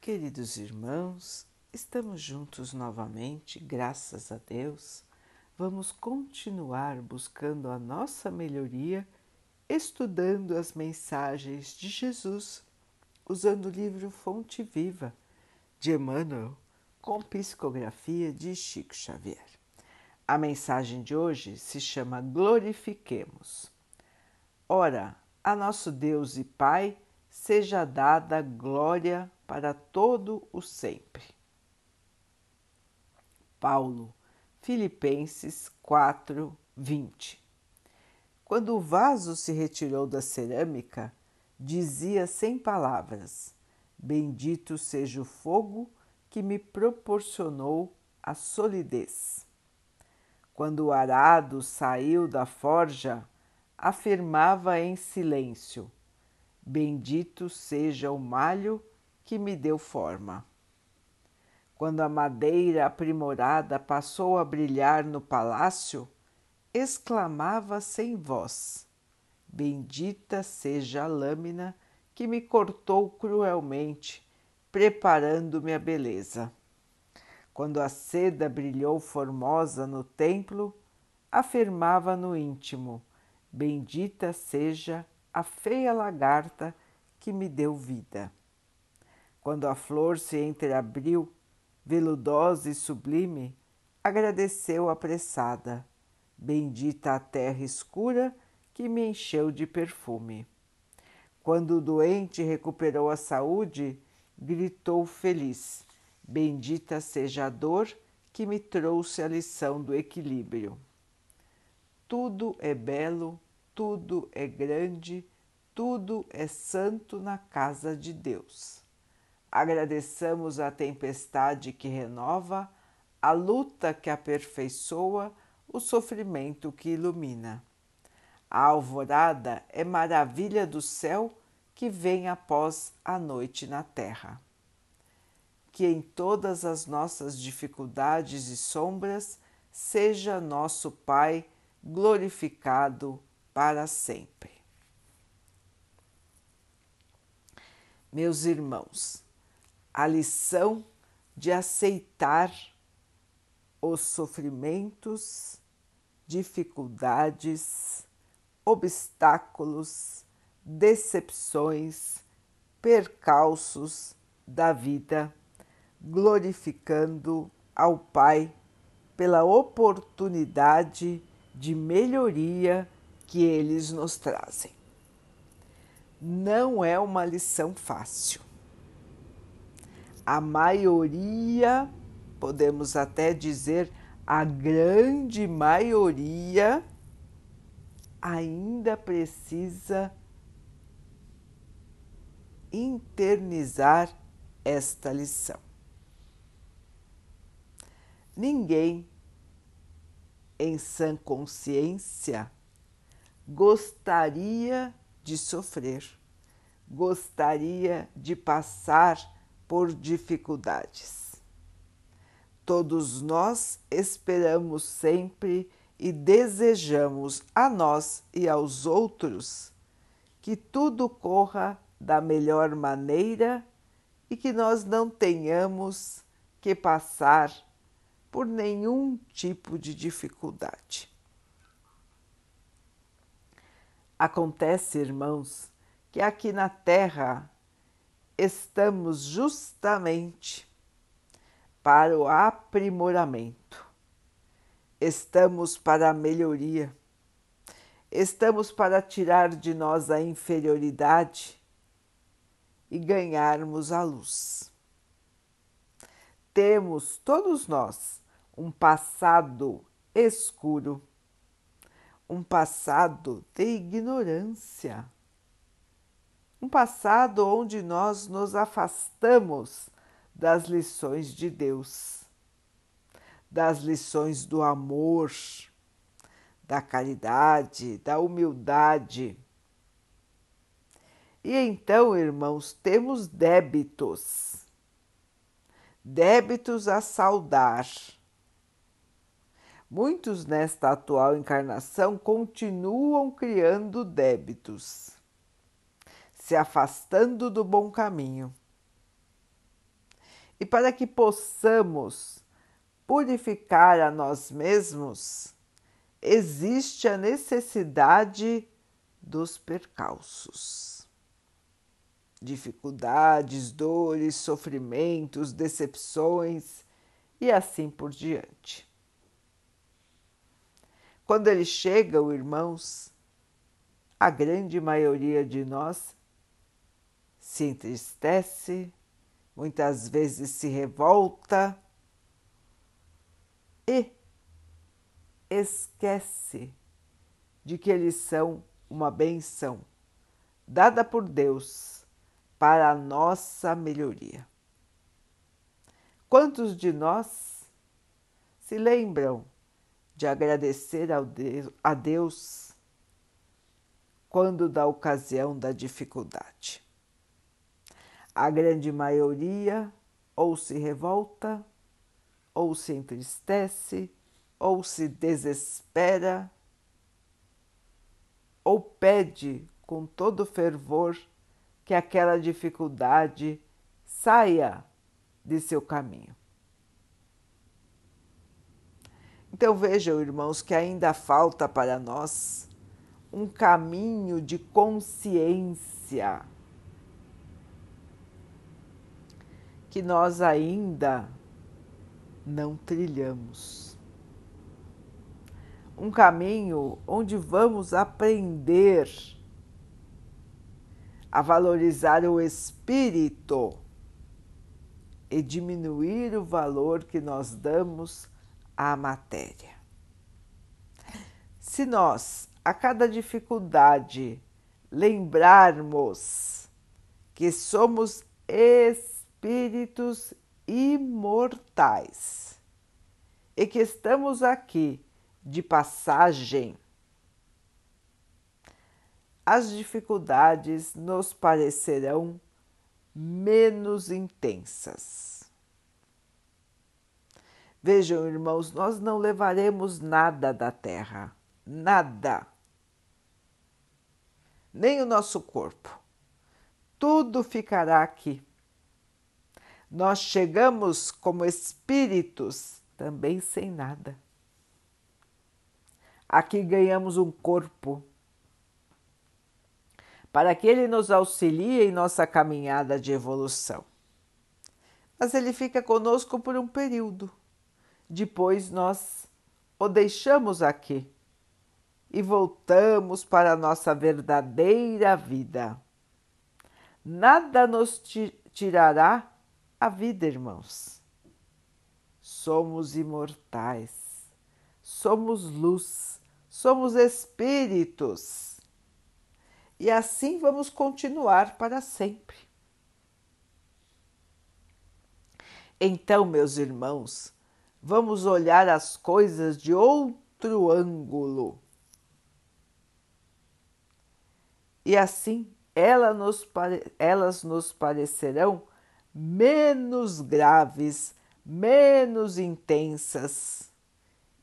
Queridos irmãos, estamos juntos novamente, graças a Deus. Vamos continuar buscando a nossa melhoria, estudando as mensagens de Jesus, usando o livro Fonte Viva de Emmanuel, com psicografia de Chico Xavier. A mensagem de hoje se chama Glorifiquemos. Ora, a nosso Deus e Pai seja dada glória para todo o sempre. Paulo, Filipenses 4, 20 Quando o vaso se retirou da cerâmica, dizia sem palavras: Bendito seja o fogo que me proporcionou a solidez. Quando o arado saiu da forja, afirmava em silêncio: Bendito seja o malho que me deu forma. Quando a madeira aprimorada passou a brilhar no palácio, exclamava sem voz: Bendita seja a lâmina que me cortou cruelmente, preparando-me a beleza. Quando a seda brilhou formosa no templo, afirmava no íntimo: Bendita seja a feia lagarta que me deu vida. Quando a flor se entreabriu, veludosa e sublime, agradeceu apressada. Bendita a terra escura que me encheu de perfume. Quando o doente recuperou a saúde, gritou feliz: Bendita seja a dor que me trouxe a lição do equilíbrio. Tudo é belo tudo é grande, tudo é santo na casa de Deus. Agradeçamos a tempestade que renova, a luta que aperfeiçoa, o sofrimento que ilumina. A alvorada é maravilha do céu que vem após a noite na terra. Que em todas as nossas dificuldades e sombras seja nosso Pai glorificado para sempre. Meus irmãos, a lição de aceitar os sofrimentos, dificuldades, obstáculos, decepções, percalços da vida, glorificando ao Pai pela oportunidade de melhoria que eles nos trazem. Não é uma lição fácil. A maioria, podemos até dizer a grande maioria, ainda precisa internizar esta lição. Ninguém em sã consciência gostaria de sofrer, gostaria de passar por dificuldades. Todos nós esperamos sempre e desejamos a nós e aos outros que tudo corra da melhor maneira e que nós não tenhamos que passar por nenhum tipo de dificuldade. Acontece, irmãos, que aqui na Terra estamos justamente para o aprimoramento, estamos para a melhoria, estamos para tirar de nós a inferioridade e ganharmos a luz. Temos todos nós um passado escuro um passado de ignorância, um passado onde nós nos afastamos das lições de Deus, das lições do amor, da caridade, da humildade. E então, irmãos, temos débitos, débitos a saudar. Muitos nesta atual encarnação continuam criando débitos, se afastando do bom caminho. e para que possamos purificar a nós mesmos, existe a necessidade dos percalços. Dificuldades, dores, sofrimentos, decepções e assim por diante. Quando eles chegam, irmãos, a grande maioria de nós se entristece, muitas vezes se revolta e esquece de que eles são uma benção dada por Deus para a nossa melhoria. Quantos de nós se lembram de agradecer a Deus quando da ocasião da dificuldade? A grande maioria ou se revolta, ou se entristece, ou se desespera, ou pede com todo fervor que aquela dificuldade saia de seu caminho. Então vejam, irmãos, que ainda falta para nós um caminho de consciência que nós ainda não trilhamos. Um caminho onde vamos aprender a valorizar o espírito e diminuir o valor que nós damos à matéria. Se nós, a cada dificuldade, lembrarmos que somos espíritos imortais e que estamos aqui de passagem, as dificuldades nos parecerão menos intensas. Vejam, irmãos, nós não levaremos nada da terra, nada, nem o nosso corpo. Tudo ficará aqui. Nós chegamos como espíritos também sem nada. Aqui ganhamos um corpo para que ele nos auxilie em nossa caminhada de evolução. Mas ele fica conosco por um período. Depois nós o deixamos aqui e voltamos para a nossa verdadeira vida. Nada nos tirará a vida, irmãos. Somos imortais, somos luz, somos espíritos e assim vamos continuar para sempre. Então, meus irmãos, vamos olhar as coisas de outro ângulo. E assim elas nos, elas nos parecerão menos graves, menos intensas.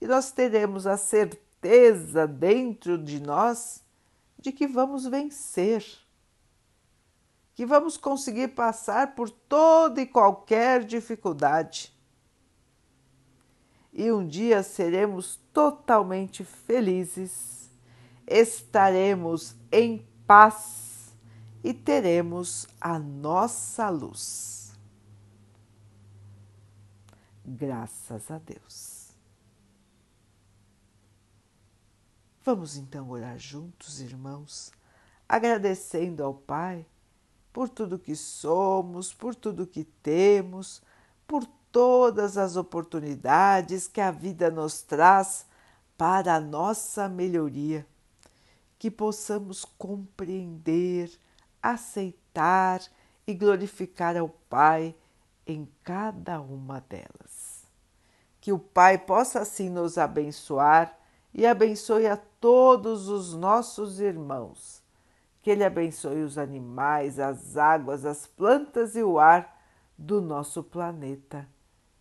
E nós teremos a certeza dentro de nós de que vamos vencer, que vamos conseguir passar por toda e qualquer dificuldade. E um dia seremos totalmente felizes, estaremos em paz e teremos a nossa luz. Graças a Deus. Vamos então orar juntos, irmãos, agradecendo ao Pai por tudo que somos, por tudo que temos, por todas as oportunidades que a vida nos traz para a nossa melhoria, que possamos compreender, aceitar e glorificar ao Pai em cada uma delas. Que o Pai possa assim nos abençoar e abençoe a todos os nossos irmãos. Que Ele abençoe os animais, as águas, as plantas e o ar do nosso planeta.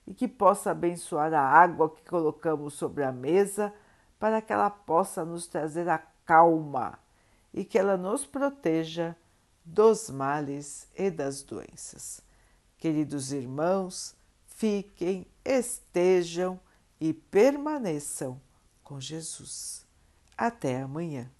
E que possa abençoar a água que colocamos sobre a mesa para que ela possa nos trazer a calma e que ela nos proteja dos males e das doenças. Queridos irmãos, fiquem, estejam e permaneçam com Jesus. Até amanhã.